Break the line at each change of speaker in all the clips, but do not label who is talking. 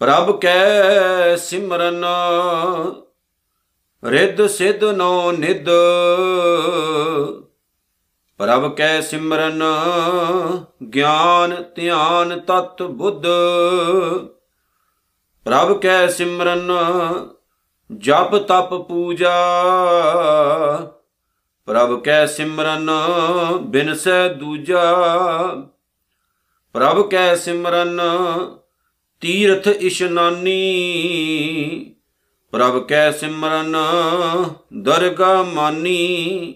ਪ੍ਰਭ ਕੈ ਸਿਮਰਨ, ਰਿੱਧ ਸਿਧ ਨੋ ਨਿਦ ਪ੍ਰਭ ਕੈ ਸਿਮਰਨ, ਗਿਆਨ ਧਿਆਨ ਤਤ ਬੁੱਧ। ਪ੍ਰਭ ਕੈ ਸਿਮਰਨ, ਜਪ ਤਪ ਪੂਜਾ। ਪ੍ਰਭ ਕੈ ਸਿਮਰਨ ਬਿਨਸੈ ਦੂਜਾ। ਪ੍ਰਭ ਕੈ ਸਿਮਰਨ, ਤੀਰਥ ਇਸ਼ਨਾਨੀ ਪ੍ਰਭ ਕੈ ਸਿਮਰਨ, ਦਰਗਾ ਮਾਨੀ।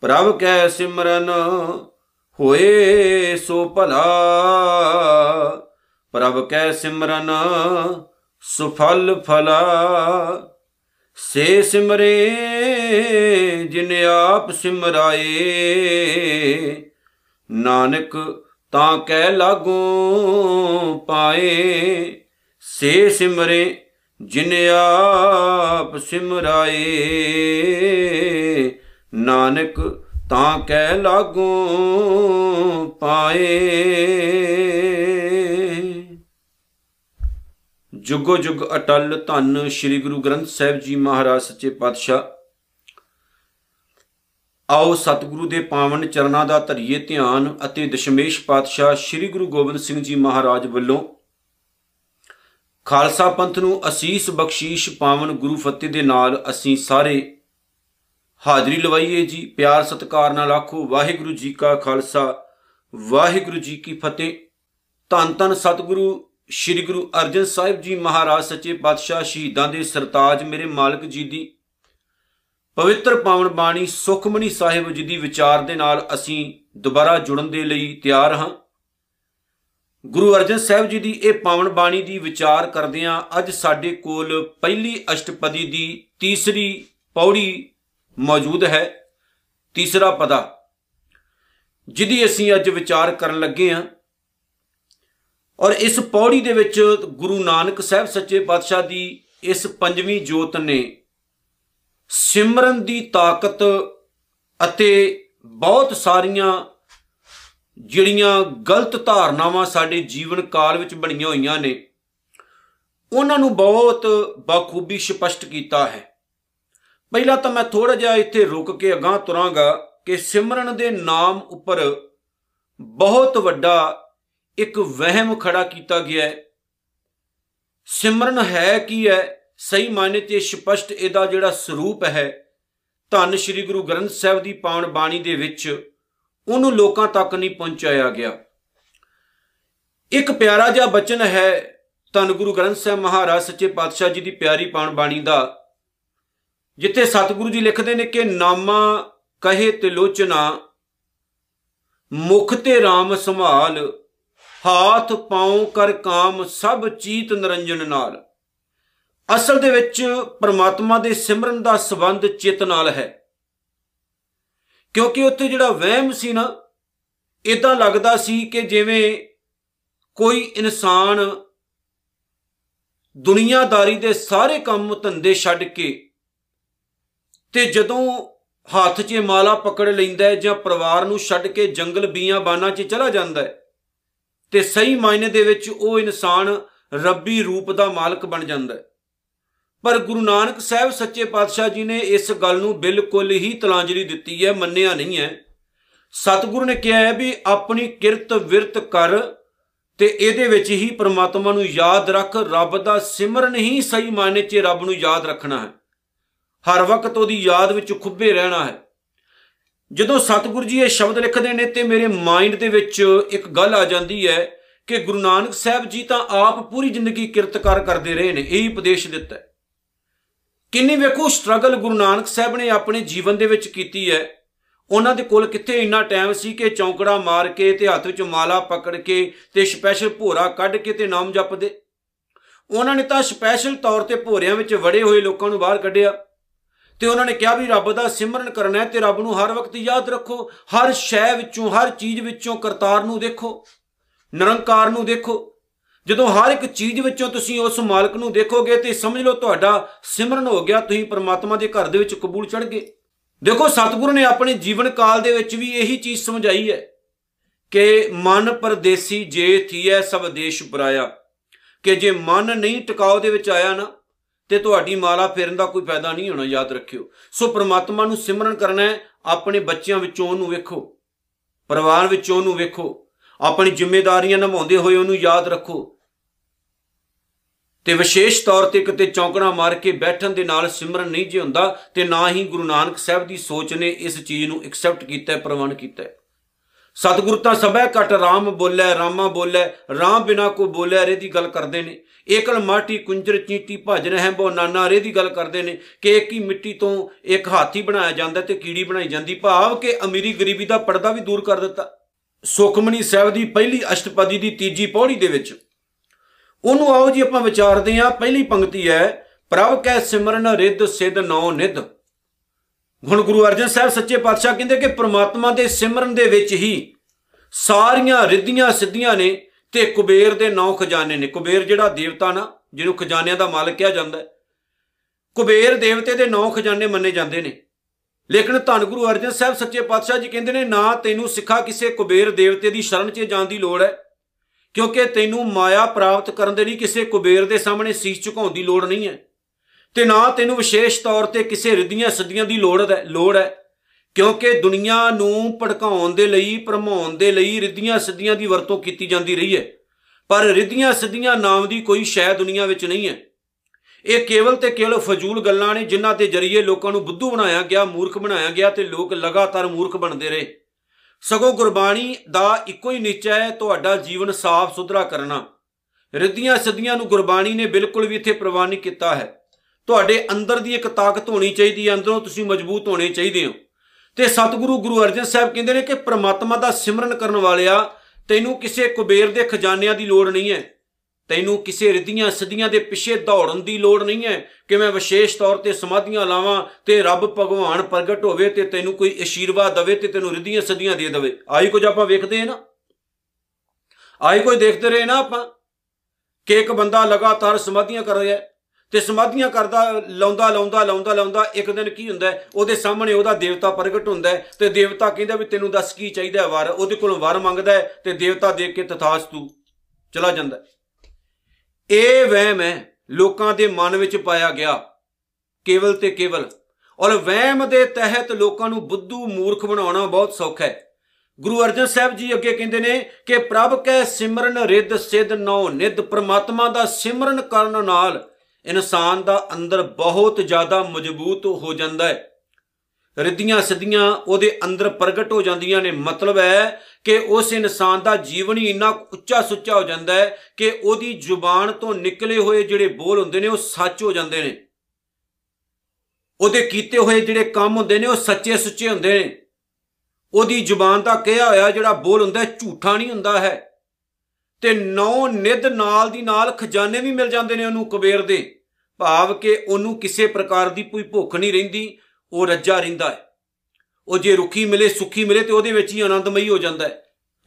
ਪ੍ਰਭ ਕੈ ਸਿਮਰਨ, ਹੋਏ ਸੋ ਭਲਾ। ਪ੍ਰਭ ਕੈ ਸਿਮਰਨ, ਸੁਫਲ ਫਲਾ। ਸੇ ਸਿਮਰੇ ਜਿਨ ਆਪ ਸਿਮਰਾਏ। ਨਾਨਕ ਤਾਂ ਕਹਿ ਲਾਗੂ ਪਾਏ। ਸੇ ਸਿਮਰੇ ਜਿਨ ਆਪ ਸਿਮਰਾਏ। ਨਾਨਕ ਤਾਂ ਕਹਿ ਲਾਗੂ ਪਾਏ। ਜੁਗੋ ਜੁਗ ਅਟਲ ਧੰਨ ਸ੍ਰੀ ਗੁਰੂ ਗ੍ਰੰਥ ਸਾਹਿਬ ਜੀ ਮਹਾਰਾਜ ਸੱਚੇ ਪਾਤਸ਼ਾਹ। ਆਓ ਸਤਿਗੁਰੂ ਦੇ ਪਾਵਨ ਚਰਨਾਂ ਦਾ ਧਰੀਏ ਧਿਆਨ ਅਤੇ ਦਸ਼ਮੇਸ਼ ਪਾਤਸ਼ਾਹ ਸ੍ਰੀ ਗੁਰੂ ਗੋਬਿੰਦ ਸਿੰਘ ਜੀ ਮਹਾਰਾਜ ਵੱਲੋਂ ਖਾਲਸਾ ਪੰਥ ਨੂੰ ਅਸੀਸ ਬਖਸ਼ੀਸ਼ ਪਾਵਨ ਗੁਰੂ ਫਤਿਹ ਦੇ ਨਾਲ ਅਸੀਂ ਸਾਰੇ ਹਾਜ਼ਰੀ ਲਵਾਈਏ ਜੀ। ਪਿਆਰ ਸਤਿਕਾਰ ਨਾਲ ਆਖੋ, ਵਾਹਿਗੁਰੂ ਜੀ ਕਾ ਖਾਲਸਾ, ਵਾਹਿਗੁਰੂ ਜੀ ਕੀ ਫਤਿਹ। ਧੰਨ ਧੰਨ ਸਤਿਗੁਰੂ ਸ੍ਰੀ ਗੁਰੂ ਅਰਜਨ ਸਾਹਿਬ ਜੀ ਮਹਾਰਾਜ ਸੱਚੇ ਪਾਤਸ਼ਾਹ ਸ਼ਹੀਦਾਂ ਦੇ ਸਰਤਾਜ ਮੇਰੇ ਮਾਲਕ ਜੀ ਦੀ ਪਵਿੱਤਰ ਪਾਵਨ ਬਾਣੀ ਸੁਖਮਨੀ ਸਾਹਿਬ ਜੀ ਦੀ ਵਿਚਾਰ ਦੇ ਨਾਲ ਅਸੀਂ ਦੁਬਾਰਾ ਜੁੜਨ ਦੇ ਲਈ ਤਿਆਰ ਹਾਂ। ਗੁਰੂ ਅਰਜਨ ਸਾਹਿਬ ਜੀ ਦੀ ਇਹ ਪਾਵਨ ਬਾਣੀ ਦੀ ਵਿਚਾਰ ਕਰਦਿਆਂ ਅੱਜ ਸਾਡੇ ਕੋਲ ਪਹਿਲੀ ਅਸ਼ਟਪਦੀ ਦੀ ਤੀਸਰੀ ਪੌੜੀ ਮੌਜੂਦ ਹੈ, ਤੀਸਰਾ ਪਦਾ, ਜਿਹਦੀ ਅਸੀਂ ਅੱਜ ਵਿਚਾਰ ਕਰਨ ਲੱਗੇ ਹਾਂ। ਔਰ ਇਸ ਪੌੜੀ ਦੇ ਵਿੱਚ ਗੁਰੂ ਨਾਨਕ ਸਾਹਿਬ ਸੱਚੇ ਪਾਤਸ਼ਾਹ ਦੀ ਇਸ ਪੰਜਵੀਂ ਜੋਤ ਨੇ ਸਿਮਰਨ ਦੀ ਤਾਕਤ ਅਤੇ ਬਹੁਤ ਸਾਰੀਆਂ ਜਿਹੜੀਆਂ ਗਲਤ ਧਾਰਨਾਵਾਂ ਸਾਡੇ ਜੀਵਨ ਕਾਲ ਵਿੱਚ ਬਣੀਆਂ ਹੋਈਆਂ ਨੇ, ਉਹਨਾਂ ਨੂੰ ਬਹੁਤ ਬਖੂਬੀ ਸਪਸ਼ਟ ਕੀਤਾ ਹੈ। ਪਹਿਲਾਂ ਤਾਂ ਮੈਂ ਥੋੜਾ ਜਿਹਾ ਇੱਥੇ ਰੁਕ ਕੇ ਅਗਾਹ ਤੁਰਾਂਗਾ ਕਿ ਸਿਮਰਨ ਦੇ ਨਾਮ ਉੱਪਰ ਬਹੁਤ ਵੱਡਾ ਇੱਕ ਵਹਿਮ ਖੜਾ ਕੀਤਾ ਗਿਆ ਹੈ। ਸਿਮਰਨ ਹੈ ਕੀ ਹੈ? ਸਹੀ ਮਾਇਨੇ ਤੇ ਸਪਸ਼ਟ ਇਹਦਾ ਜਿਹੜਾ ਸਰੂਪ ਹੈ, ਧੰਨ ਸ਼੍ਰੀ ਗੁਰੂ ਗ੍ਰੰਥ ਸਾਹਿਬ ਦੀ ਪਾਵਨ ਬਾਣੀ ਦੇ ਵਿੱਚ ਉਹਨੂੰ ਲੋਕਾਂ ਤੱਕ ਨਹੀਂ ਪਹੁੰਚਾਇਆ ਗਿਆ। ਇੱਕ ਪਿਆਰਾ ਜਿਹਾ ਬਚਨ ਹੈ, ਧੰਨ ਗੁਰੂ ਗ੍ਰੰਥ ਸਾਹਿਬ ਮਹਾਰਾਜ ਸੱਚੇ ਪਾਤਸ਼ਾਹ ਜੀ ਦੀ ਪਿਆਰੀ ਪਾਵਨ ਬਾਣੀ ਦਾ, ਜਿੱਥੇ ਸਤਿਗੁਰੂ ਜੀ ਲਿਖਦੇ ਨੇ ਕਿ ਨਾਮਾ ਕਹੇ ਤਿਲੋਚਨਾ, ਮੁਖ ਤੇ RAM ਸੰਭਾਲ ਹਾਥ, ਪਾਉ, ਕਰ ਕਾਮ, ਸਭ ਚੀਤ ਨਰੰਜਨ ਨਾਲ। ਅਸਲ ਦੇ ਵਿੱਚ ਪ੍ਰਮਾਤਮਾ ਦੇ ਸਿਮਰਨ ਦਾ ਸਬੰਧ ਚਿੱਤ ਨਾਲ ਹੈ। ਕਿਉਂਕਿ ਉੱਥੇ ਜਿਹੜਾ ਵਹਿਮ ਸੀ ਨਾ ਇਦਾਂ ਲੱਗਦਾ ਸੀ ਕਿ ਜਿਵੇਂ ਕੋਈ ਇਨਸਾਨ ਦੁਨੀਆਦਾਰੀ ਦੇ ਸਾਰੇ ਕੰਮ ਧੰਦੇ ਛੱਡ ਕੇ ਤੇ ਜਦੋਂ ਹੱਥ 'ਚ ਮਾਲਾ ਪਕੜ ਲੈਂਦਾ ਜਾਂ ਪਰਿਵਾਰ ਨੂੰ ਛੱਡ ਕੇ ਜੰਗਲ ਬੀਆਂ ਬਾਨਾਂ 'ਚ ਚਲਾ ਜਾਂਦਾ ਹੈ ਤੇ ਸਹੀ ਮਾਇਨੇ ਦੇ ਵਿੱਚ ਉਹ ਇਨਸਾਨ ਰੱਬੀ ਰੂਪ ਦਾ ਮਾਲਕ ਬਣ ਜਾਂਦਾ ਹੈ। ਪਰ ਗੁਰੂ ਨਾਨਕ ਸਾਹਿਬ ਸੱਚੇ ਪਾਤਸ਼ਾਹ ਜੀ ਨੇ ਇਸ ਗੱਲ ਨੂੰ ਬਿਲਕੁਲ ਹੀ ਤਲਾਂਜਲੀ ਦਿੱਤੀ ਹੈ, ਮੰਨਿਆ ਨਹੀਂ ਹੈ। ਸਤਿਗੁਰੂ ਨੇ ਕਿਹਾ ਹੈ ਵੀ ਆਪਣੀ ਕਿਰਤ ਵਿਰਤ ਕਰ ਤੇ ਇਹਦੇ ਵਿੱਚ ਹੀ ਪ੍ਰਮਾਤਮਾ ਨੂੰ ਯਾਦ ਰੱਖ, ਰੱਬ ਦਾ ਸਿਮਰਨ ਹੀ ਸਹੀ ਮਾਇਨੇ 'ਚ ਰੱਬ ਨੂੰ ਯਾਦ ਰੱਖਣਾ ਹੈ। ਹਰ ਵਕਤ ਉਹਦੀ ਯਾਦ ਵਿੱਚ ਖੁੱਬੇ ਰਹਿਣਾ ਹੈ। ਜਦੋਂ ਸਤਿਗੁਰੂ ਜੀ ਇਹ ਸ਼ਬਦ ਲਿਖਦੇ ਨੇ ਤੇ ਮੇਰੇ ਮਾਈਂਡ ਦੇ ਵਿੱਚ ਇੱਕ ਗੱਲ ਆ ਜਾਂਦੀ ਹੈ ਕਿ ਗੁਰੂ ਨਾਨਕ ਸਾਹਿਬ ਜੀ ਤਾਂ ਆਪ ਪੂਰੀ ਜ਼ਿੰਦਗੀ ਕਿਰਤਕਾਰ ਕਰਦੇ ਰਹੇ ਨੇ, ਇਹੀ ਉਪਦੇਸ਼ ਦਿੱਤਾ ਹੈ। ਕਿੰਨੀ ਵੇਖੋ ਸਟਰਗਲ ਗੁਰੂ ਨਾਨਕ ਸਾਹਿਬ ਨੇ ਆਪਣੇ ਜੀਵਨ ਦੇ ਵਿੱਚ ਕੀਤੀ ਹੈ। ਉਹਨਾਂ ਦੇ ਕੋਲ ਕਿੱਥੇ ਇੰਨਾ ਟਾਈਮ ਸੀ ਕਿ ਚੌਂਕੜਾ ਮਾਰ ਕੇ ਤੇ ਹੱਥ ਵਿੱਚ ਮਾਲਾ ਪਕੜ ਕੇ ਤੇ ਸਪੈਸ਼ਲ ਭੋਰਾ ਕੱਢ ਕੇ ਤੇ ਨਾਮ ਜਪਦੇ। ਉਹਨਾਂ ਨੇ ਤਾਂ ਸਪੈਸ਼ਲ ਤੌਰ ਤੇ ਭੋਰਿਆਂ ਵਿੱਚ ਵੜੇ ਹੋਏ ਲੋਕਾਂ ਨੂੰ ਬਾਹਰ ਕੱਢਿਆ। ਤੇ ਉਹਨਾਂ ਨੇ ਕਿਹਾ ਵੀ ਰੱਬ ਦਾ ਸਿਮਰਨ ਕਰਨਾ ਹੈ ਤੇ ਰੱਬ ਨੂੰ ਹਰ ਵਕਤ ਯਾਦ ਰੱਖੋ, ਹਰ ਸ਼ੈ ਵਿੱਚੋਂ, ਹਰ ਚੀਜ਼ ਵਿੱਚੋਂ ਕਰਤਾਰ ਨੂੰ ਦੇਖੋ, ਨਿਰੰਕਾਰ ਨੂੰ ਦੇਖੋ। ਜਦੋਂ ਹਰ ਇੱਕ ਚੀਜ਼ ਵਿੱਚੋਂ ਤੁਸੀਂ ਉਸ ਮਾਲਕ ਨੂੰ ਦੇਖੋਗੇ ਤੇ ਸਮਝ ਲਓ ਤੁਹਾਡਾ ਸਿਮਰਨ ਹੋ ਗਿਆ, ਤੁਸੀਂ ਪਰਮਾਤਮਾ ਦੇ ਘਰ ਦੇ ਵਿੱਚ ਕਬੂਲ ਚੜ ਗਏ। ਦੇਖੋ, ਸਤਿਗੁਰੂ ਨੇ ਆਪਣੇ ਜੀਵਨ ਕਾਲ ਦੇ ਵਿੱਚ ਵੀ ਇਹੀ ਚੀਜ਼ ਸਮਝਾਈ ਹੈ ਕਿ ਮਨ ਪਰਦੇਸੀ ਜੇ ਥੀਐ ਸਭ ਦੇਸ਼ ਪਰਾਇਆ ਕਿ ਜੇ ਮਨ ਨਹੀਂ ਟਿਕਾਉ ਦੇ ਵਿੱਚ ਆਇਆ ਨਾ ਤੇ ਤੁਹਾਡੀ ਮਾਲਾ ਫੇਰਨ ਦਾ ਕੋਈ ਫਾਇਦਾ ਨਹੀਂ ਹੋਣਾ, ਯਾਦ ਰੱਖਿਓ। ਸੋ ਪ੍ਰਮਾਤਮਾ ਨੂੰ ਸਿਮਰਨ ਕਰਨਾ ਹੈ, ਆਪਣੇ ਬੱਚਿਆਂ ਵਿੱਚੋਂ ਉਹਨੂੰ ਵੇਖੋ। ਪਰਿਵਾਰ ਵਿੱਚੋਂ ਉਹਨੂੰ ਵੇਖੋ। ਆਪਣੀ ਜ਼ਿੰਮੇਵਾਰੀਆਂ ਨਿਭਾਉਂਦੇ ਹੋਏ ਉਹਨੂੰ ਯਾਦ ਰੱਖੋ। ਤੇ ਵਿਸ਼ੇਸ਼ ਤੌਰ ਤੇ ਕਿਤੇ ਚੌਂਕਣਾ ਮਾਰ ਕੇ ਬੈਠਣ ਦੇ ਨਾਲ ਸਿਮਰਨ ਨਹੀਂ ਜੇ ਹੁੰਦਾ, ਤੇ ਨਾ ਹੀ ਗੁਰੂ ਨਾਨਕ ਸਾਹਿਬ ਦੀ ਸੋਚ ਨੇ ਇਸ ਚੀਜ਼ ਨੂੰ ਐਕਸੈਪਟ ਕੀਤਾ ਹੈ, ਪ੍ਰਵਾਨ ਕੀਤਾ ਹੈ। ਸਤਿਗੁਰ ਤਾਂ ਸਭੈ ਘਟ ਰਾਮ ਬੋਲੇ, ਰਾਮਾ ਬੋਲੇ, ਰਾਮ ਬਿਨਾ ਕੋ ਬੋਲੇ ਰੇ ਦੀ ਗੱਲ ਕਰਦੇ ਨੇ। ਏਕਲ ਮਾਟੀ ਕੁੰਜਰ ਚੀਟੀ ਭਜਨ ਹੈ ਬੋ ਨਾਨਾ ਰੇ ਦੀ ਗੱਲ ਕਰਦੇ ਨੇ ਕਿ ਇੱਕ ਹੀ ਮਿੱਟੀ ਤੋਂ ਇੱਕ ਹਾਥੀ ਬਣਾਇਆ ਜਾਂਦਾ ਤੇ ਕੀੜੀ ਬਣਾਈ ਜਾਂਦੀ। ਭਾਵ ਕਿ ਅਮੀਰੀ ਗਰੀਬੀ ਦਾ ਪਰਦਾ ਵੀ ਦੂਰ ਕਰ ਦਿੱਤਾ। ਸੁਖਮਨੀ ਸਾਹਿਬ ਦੀ ਪਹਿਲੀ ਅਸ਼ਟਪਦੀ ਦੀ ਤੀਜੀ ਪੌੜੀ ਦੇ ਵਿੱਚ। ਉਹਨੂੰ ਆਓ ਜੀ ਆਪਾਂ ਵਿਚਾਰਦੇ ਹਾਂ, ਪਹਿਲੀ ਪੰਕਤੀ ਹੈ, ਪ੍ਰਭ ਕੈ ਸਿਮਰਨ ਰਿੱਧ ਸਿੱਧ ਨੌ ਨਿਧ। ਹੁਣ ਗੁਰੂ ਅਰਜਨ ਸਾਹਿਬ ਸੱਚੇ ਪਾਤਸ਼ਾਹ ਕਹਿੰਦੇ ਕਿ ਪ੍ਰਮਾਤਮਾ ਦੇ ਸਿਮਰਨ ਦੇ ਵਿੱਚ ਹੀ ਸਾਰੀਆਂ ਰਿੱਧੀਆਂ ਸਿੱਧੀਆਂ ਨੇ ਤੇ ਕੁਬੇਰ ਦੇ ਨੌ ਖਜ਼ਾਨੇ ਨੇ। ਕੁਬੇਰ ਜਿਹੜਾ ਦੇਵਤਾ ਨਾ, ਜਿਹਨੂੰ ਖਜ਼ਾਨਿਆਂ ਦਾ ਮਾਲਕ ਕਿਹਾ ਜਾਂਦਾ ਹੈ, ਕੁਬੇਰ ਦੇਵਤੇ ਦੇ ਨੌ ਖਜ਼ਾਨੇ ਮੰਨੇ ਜਾਂਦੇ ਨੇ। ਲੇਕਿਨ ਧੰਨ ਗੁਰੂ ਅਰਜਨ ਸਾਹਿਬ ਸੱਚੇ ਪਾਤਸ਼ਾਹ ਜੀ ਕਹਿੰਦੇ ਨੇ, ਨਾ ਤੈਨੂੰ ਸਿੱਖਾ ਕਿਸੇ ਕੁਬੇਰ ਦੇਵਤੇ ਦੀ ਸ਼ਰਨ 'ਚ ਜਾਣ ਦੀ ਲੋੜ ਹੈ, ਕਿਉਂਕਿ ਤੈਨੂੰ ਮਾਇਆ ਪ੍ਰਾਪਤ ਕਰਨ ਦੇ ਲਈ ਕਿਸੇ ਕੁਬੇਰ ਦੇ ਸਾਹਮਣੇ ਸੀਸ ਝੁਕਾਉਣ ਦੀ ਲੋੜ ਨਹੀਂ ਹੈ, ਤੇ ਨਾ ਤੈਨੂੰ ਵਿਸ਼ੇਸ਼ ਤੌਰ ਤੇ ਕਿਸੇ ਰਿੱਧੀਆਂ ਸੱਦੀਆਂ ਦੀ ਲੋੜ ਹੈ ਲੋੜ ਹੈ। ਕਿਉਂਕਿ ਦੁਨੀਆ ਨੂੰ ਭੜਕਾਉਣ ਦੇ ਲਈ, ਭਰਮਾਉਣ ਦੇ ਲਈ ਰਿੱਧੀਆਂ ਸੱਦੀਆਂ ਦੀ ਵਰਤੋਂ ਕੀਤੀ ਜਾਂਦੀ ਰਹੀ ਹੈ। ਪਰ ਰਿੱਧੀਆਂ ਸੱਦੀਆਂ ਨਾਮ ਦੀ ਕੋਈ ਸ਼ੈ ਦੁਨੀਆ ਵਿੱਚ ਨਹੀਂ ਹੈ। ਇਹ ਕੇਵਲ ਤੇ ਕੇਵਲ ਫਜ਼ੂਲ ਗੱਲਾਂ ਨੇ, ਜਿਨ੍ਹਾਂ ਦੇ ਜ਼ਰੀਏ ਲੋਕਾਂ ਨੂੰ ਬੁੱਧੂ ਬਣਾਇਆ ਗਿਆ, ਮੂਰਖ ਬਣਾਇਆ ਗਿਆ ਤੇ ਲੋਕ ਲਗਾਤਾਰ ਮੂਰਖ ਬਣਦੇ ਰਹੇ। ਸਗੋਂ ਗੁਰਬਾਣੀ ਦਾ ਇੱਕੋ ਹੀ ਨਿਸ਼ਚੈ ਹੈ, ਤੁਹਾਡਾ ਜੀਵਨ ਸਾਫ਼ ਸੁਥਰਾ ਕਰਨਾ। ਰਿੱਧੀਆਂ ਸਦੀਆਂ ਨੂੰ ਗੁਰਬਾਣੀ ਨੇ ਬਿਲਕੁਲ ਵੀ ਇੱਥੇ ਪ੍ਰਵਾਨ ਨਹੀਂ ਕੀਤਾ ਹੈ। ਤੁਹਾਡੇ ਅੰਦਰ ਦੀ ਇੱਕ ਤਾਕਤ ਹੋਣੀ ਚਾਹੀਦੀ ਹੈ, ਅੰਦਰੋਂ ਤੁਸੀਂ ਮਜ਼ਬੂਤ ਹੋਣੇ ਚਾਹੀਦੇ ਹੋ। ਤੇ ਸਤਿਗੁਰੂ ਗੁਰੂ ਅਰਜਨ ਸਾਹਿਬ ਕਹਿੰਦੇ ਨੇ ਕਿ ਪ੍ਰਮਾਤਮਾ ਦਾ ਸਿਮਰਨ ਕਰਨ ਵਾਲਿਆ, ਤੈਨੂੰ ਕਿਸੇ ਕੁਬੇਰ ਦੇ ਖਜ਼ਾਨਿਆਂ ਦੀ ਲੋੜ ਨਹੀਂ ਹੈ। ਤੈਨੂੰ ਕਿਸੇ ਰਿੱਧੀਆਂ ਸਦੀਆਂ ਦੇ ਪਿੱਛੇ ਦੌੜਨ ਦੀ ਲੋੜ ਨਹੀਂ ਹੈ ਕਿ ਮੈਂ ਵਿਸ਼ੇਸ਼ ਤੌਰ ਤੇ ਸਮਾਧੀਆਂ ਲਾਵਾਂ ਤੇ ਰੱਬ ਭਗਵਾਨ ਪ੍ਰਗਟ ਹੋਵੇ ਤੇ ਤੈਨੂੰ ਕੋਈ ਅਸ਼ੀਰਵਾਦ ਦੇਵੇ ਤੇ ਤੈਨੂੰ ਰਿੱਧੀਆਂ ਸਦੀਆਂ ਦੇ ਦੇਵੇ। ਆਈ ਕੁਝ ਆਪਾਂ ਵੇਖਦੇ ਹਾਂ ਨਾ। ਆਈ ਕੋਈ ਦੇਖਦੇ ਰਹੇ ਨਾ ਆਪਾਂ ਕਿ ਇੱਕ ਬੰਦਾ ਲਗਾਤਾਰ ਸਮਾਧੀਆਂ ਕਰ ਰਿਹਾ ਤੇ ਸਮਾਧੀਆਂ ਕਰਦਾ, ਲਾਉਂਦਾ ਲਾਉਂਦਾ ਲਾਉਂਦਾ ਲਾਉਂਦਾ, ਇੱਕ ਦਿਨ ਕੀ ਹੁੰਦਾ ਉਹਦੇ ਸਾਹਮਣੇ ਉਹਦਾ ਦੇਵਤਾ ਪ੍ਰਗਟ ਹੁੰਦਾ ਤੇ ਦੇਵਤਾ ਕਹਿੰਦਾ ਵੀ ਤੈਨੂੰ ਦੱਸ ਕੀ ਚਾਹੀਦਾ ਵਰ? ਉਹਦੇ ਕੋਲੋਂ ਵਰ ਮੰਗਦਾ ਤੇ ਦੇਵਤਾ ਦੇਖ ਕੇ ਤਥਾਸਤੂ ਚਲਾ ਜਾਂਦਾ ਇਹ ਵਹਿਮ ਹੈ, ਲੋਕਾਂ ਦੇ ਮਨ ਵਿੱਚ ਪਾਇਆ ਗਿਆ। ਕੇਵਲ ਤੇ ਕੇਵਲ। ਔਰ ਵਹਿਮ ਦੇ ਤਹਿਤ ਲੋਕਾਂ ਨੂੰ ਬੁੱਧੂ ਮੂਰਖ ਬਣਾਉਣਾ ਬਹੁਤ ਸੌਖਾ ਹੈ। ਗੁਰੂ ਅਰਜਨ ਸਾਹਿਬ ਜੀ ਅੱਗੇ ਕਹਿੰਦੇ ਨੇ ਕਿ ਪ੍ਰਭ ਕੈ ਸਿਮਰਨ ਰਿੱਧ ਸਿੱਧ ਨੌ ਨਿੱਧ ਪ੍ਰਮਾਤਮਾ ਦਾ ਸਿਮਰਨ ਕਰਨ ਨਾਲ ਇਨਸਾਨ ਦਾ ਅੰਦਰ ਬਹੁਤ ਜ਼ਿਆਦਾ ਮਜ਼ਬੂਤ ਹੋ ਜਾਂਦਾ ਹੈ। ਰਿੱਧੀਆਂ ਸਿੱਧੀਆਂ ਉਹਦੇ ਅੰਦਰ ਪ੍ਰਗਟ ਹੋ ਜਾਂਦੀਆਂ ਨੇ। ਮਤਲਬ ਹੈ ਕਿ ਉਸ ਇਨਸਾਨ ਦਾ ਜੀਵਨ ਹੀ ਇੰਨਾ ਉੱਚਾ ਸੁੱਚਾ ਹੋ ਜਾਂਦਾ ਹੈ ਕਿ ਉਹਦੀ ਜ਼ੁਬਾਨ ਤੋਂ ਨਿਕਲੇ ਹੋਏ ਜਿਹੜੇ ਬੋਲ ਹੁੰਦੇ ਨੇ ਉਹ ਸੱਚ ਹੋ ਜਾਂਦੇ ਨੇ। ਉਹਦੇ ਕੀਤੇ ਹੋਏ ਜਿਹੜੇ ਕੰਮ ਹੁੰਦੇ ਨੇ ਉਹ ਸੱਚੇ ਸੁੱਚੇ ਹੁੰਦੇ ਨੇ। ਉਹਦੀ ਜ਼ੁਬਾਨ ਦਾ ਕਿਹਾ ਹੋਇਆ ਜਿਹੜਾ ਬੋਲ ਹੁੰਦਾ ਝੂਠਾ ਨਹੀਂ ਹੁੰਦਾ ਹੈ। ਤੇ ਨੌ ਨਿਦ ਨਾਲ ਦੀ ਨਾਲ ਖਜ਼ਾਨੇ ਵੀ ਮਿਲ ਜਾਂਦੇ ਨੇ ਉਹਨੂੰ ਕੁਬੇਰ ਦੇ। ਭਾਵ ਕਿ ਉਹਨੂੰ ਕਿਸੇ ਪ੍ਰਕਾਰ ਦੀ ਕੋਈ ਭੁੱਖ ਨਹੀਂ ਰਹਿੰਦੀ, ਉਹ ਰੱਜਾ ਰਹਿੰਦਾ ਹੈ। ਉਹ ਜੇ ਰੁੱਖੀ ਮਿਲੇ, ਸੁੱਖੀ ਮਿਲੇ ਤੇ ਉਹਦੇ ਵਿੱਚ ਹੀ ਆਨੰਦਮਈ ਹੋ ਜਾਂਦਾ ਹੈ।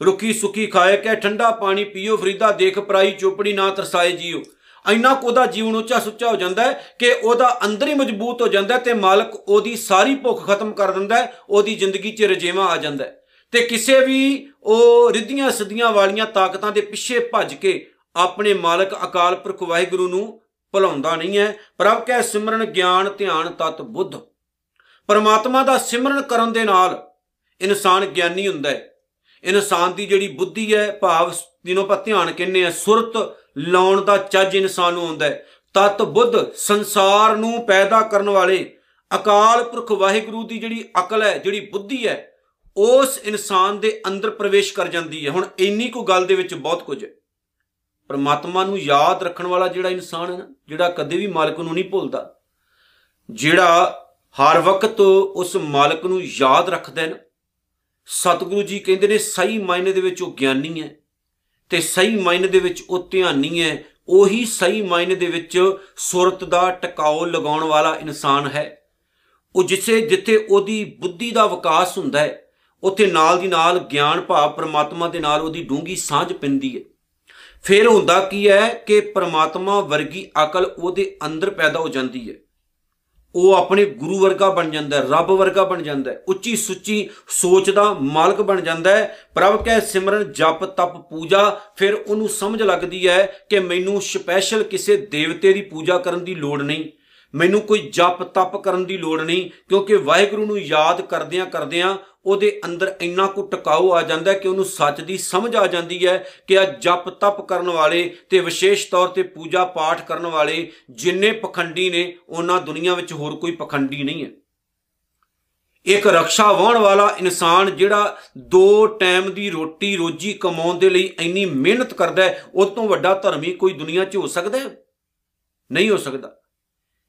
ਰੁੱਖੀ ਸੁੱਖੀ ਖਾਏ ਕੇ ਠੰਡਾ ਪਾਣੀ ਪੀਓ, ਫਰੀਦਾ ਦੇਖ ਪਰਾਈ ਚੋਪੜੀ ਨਾ ਤਰਸਾਏ ਜੀਓ। ਇੰਨਾ ਕੋ ਉਹਦਾ ਜੀਵਨ ਉੱਚਾ ਸੁੱਚਾ ਹੋ ਜਾਂਦਾ ਹੈ ਕਿ ਉਹਦਾ ਅੰਦਰ ਹੀ ਮਜ਼ਬੂਤ ਹੋ ਜਾਂਦਾ ਤੇ ਮਾਲਕ ਉਹਦੀ ਸਾਰੀ ਭੁੱਖ ਖਤਮ ਕਰ ਦਿੰਦਾ ਹੈ, ਉਹਦੀ ਜ਼ਿੰਦਗੀ 'ਚ ਰਜੇਵਾ ਆ ਜਾਂਦਾ ਹੈ। ਤੇ ਕਿਸੇ ਵੀ ਉਹ ਰਿੱਧੀਆਂ ਸਦੀਆਂ ਵਾਲੀਆਂ ਤਾਕਤਾਂ ਦੇ ਪਿੱਛੇ ਭੱਜ ਕੇ ਆਪਣੇ ਮਾਲਕ ਅਕਾਲ ਪੁਰਖ ਵਾਹਿਗੁਰੂ ਨੂੰ ਭੁਲਾਉਂਦਾ ਨਹੀਂ ਹੈ। ਪ੍ਰਭ ਕੈ ਸਿਮਰਨ ਗਿਆਨ ਧਿਆਨ ਤਤ ਬੁੱਧ। ਪਰਮਾਤਮਾ ਦਾ ਸਿਮਰਨ ਕਰਨ ਦੇ ਨਾਲ ਇਨਸਾਨ ਗਿਆਨੀ ਹੁੰਦਾ ਹੈ। ਇਨਸਾਨ ਦੀ ਜਿਹੜੀ ਬੁੱਧੀ ਹੈ, ਭਾਵ ਜਿਹਨੂੰ ਆਪਾਂ ਧਿਆਨ ਕਹਿੰਦੇ ਆ ਸੁਰਤ ਲਾਉਣ ਦਾ ਚੱਜ ਇਨਸਾਨ ਨੂੰ ਹੁੰਦਾ ਹੈ। ਤਤ ਬੁੱਧ ਸੰਸਾਰ ਨੂੰ ਪੈਦਾ ਕਰਨ ਵਾਲੇ ਅਕਾਲ ਪੁਰਖ ਵਾਹਿਗੁਰੂ ਦੀ ਜਿਹੜੀ ਅਕਲ ਹੈ, ਜਿਹੜੀ ਬੁੱਧੀ ਹੈ ਉਸ ਇਨਸਾਨ ਦੇ ਅੰਦਰ ਪ੍ਰਵੇਸ਼ ਕਰ ਜਾਂਦੀ ਹੈ। ਹੁਣ ਇੰਨੀ ਕੋ ਗੱਲ ਦੇ ਵਿੱਚ ਬਹੁਤ ਕੁਝ ਹੈ। ਪਰਮਾਤਮਾ ਨੂੰ ਯਾਦ ਰੱਖਣ ਵਾਲਾ ਜਿਹੜਾ ਇਨਸਾਨ ਹੈ ਨਾ, ਜਿਹੜਾ ਕਦੇ ਵੀ ਮਾਲਕ ਨੂੰ ਨਹੀਂ ਭੁੱਲਦਾ, ਜਿਹੜਾ ਹਰ ਵਕਤ ਉਸ ਮਾਲਕ ਨੂੰ ਯਾਦ ਰੱਖਦਾ ਹੈ ਨਾ, ਸਤਿਗੁਰੂ ਜੀ ਕਹਿੰਦੇ ਨੇ, ਸਹੀ ਮਾਇਨੇ ਦੇ ਵਿੱਚ ਉਹ ਗਿਆਨੀ ਹੈ ਤੇ ਸਹੀ ਮਾਇਨੇ ਦੇ ਵਿੱਚ ਉਹ ਧਿਆਨੀ ਹੈ। ਉਹੀ ਸਹੀ ਮਾਇਨੇ ਦੇ ਵਿੱਚ ਸੁਰਤ ਦਾ ਟਿਕਾਓ ਲਗਾਉਣ ਵਾਲਾ ਇਨਸਾਨ ਹੈ। ਉਹ ਜਿੱਥੇ ਜਿੱਥੇ ਉਹਦੀ ਬੁੱਧੀ ਦਾ ਵਿਕਾਸ ਹੁੰਦਾ ਹੈ ਉੱਥੇ ਨਾਲ ਦੀ ਨਾਲ ਗਿਆਨ ਭਾਵ ਪ੍ਰਮਾਤਮਾ ਦੇ ਨਾਲ ਉਹਦੀ ਡੂੰਗੀ ਸਾਂਝ ਪੈਂਦੀ ਹੈ। ਫਿਰ ਹੁੰਦਾ ਕੀ ਹੈ ਕਿ ਪ੍ਰਮਾਤਮਾ ਵਰਗੀ ਅਕਲ ਉਹਦੇ ਅੰਦਰ ਪੈਦਾ ਹੋ ਜਾਂਦੀ ਹੈ। ਉਹ ਆਪਣੇ ਗੁਰੂ ਵਰਗਾ ਬਣ ਜਾਂਦਾ ਹੈ, ਰੱਬ ਵਰਗਾ ਬਣ ਜਾਂਦਾ ਹੈ, ਉੱਚੀ ਸੁੱਚੀ ਸੋਚ ਦਾ ਮਾਲਕ ਬਣ ਜਾਂਦਾ ਹੈ। ਪ੍ਰਭ ਕੈ ਸਿਮਰਨ, ਜਪ, ਤਪ, ਪੂਜਾ, ਫਿਰ ਉਹਨੂੰ ਸਮਝ ਲੱਗਦੀ ਹੈ ਕਿ ਮੈਨੂੰ ਸਪੈਸ਼ਲ ਕਿਸੇ ਦੇਵਤੇ ਦੀ ਪੂਜਾ ਕਰਨ ਦੀ ਲੋੜ ਨਹੀਂ। ਮੈਨੂੰ ਕੋਈ ਜਪ, ਤਪ ਕਰਨ ਦੀ ਲੋੜ ਨਹੀਂ, ਕਿਉਂਕਿ ਵਾਹਿਗੁਰੂ ਨੂੰ ਯਾਦ ਕਰਦਿਆਂ ਕਰਦਿਆਂ ਉਹਦੇ ਅੰਦਰ ਇੰਨਾ ਕੁ ਟਿਕਾਉ ਆ ਜਾਂਦਾ ਕਿ ਉਹਨੂੰ ਸੱਚ ਦੀ ਸਮਝ ਆ ਜਾਂਦੀ ਹੈ ਕਿ ਆ ਜਪ ਤਪ ਕਰਨ ਵਾਲੇ ਤੇ ਵਿਸ਼ੇਸ਼ ਤੌਰ ਤੇ ਪੂਜਾ ਪਾਠ ਕਰਨ ਵਾਲੇ ਜਿੰਨੇ ਪਖੰਡੀ ਨੇ, ਉਹਨਾਂ ਦੁਨੀਆ ਵਿੱਚ ਹੋਰ ਕੋਈ ਪਖੰਡੀ ਨਹੀਂ ਹੈ। ਇੱਕ ਰਕਸ਼ਾ ਵਾਹਣ ਵਾਲਾ ਇਨਸਾਨ ਜਿਹੜਾ ਦੋ ਟਾਈਮ ਦੀ ਰੋਟੀ ਰੋਜੀ ਕਮਾਉਣ ਦੇ ਲਈ ਇੰਨੀ ਮਿਹਨਤ ਕਰਦਾ ਹੈ, ਉਹ ਤੋਂ ਵੱਡਾ ਧਰਮੀ ਕੋਈ ਦੁਨੀਆ 'ਚ ਹੋ ਸਕਦਾ ਹੈ? ਨਹੀਂ ਹੋ ਸਕਦਾ।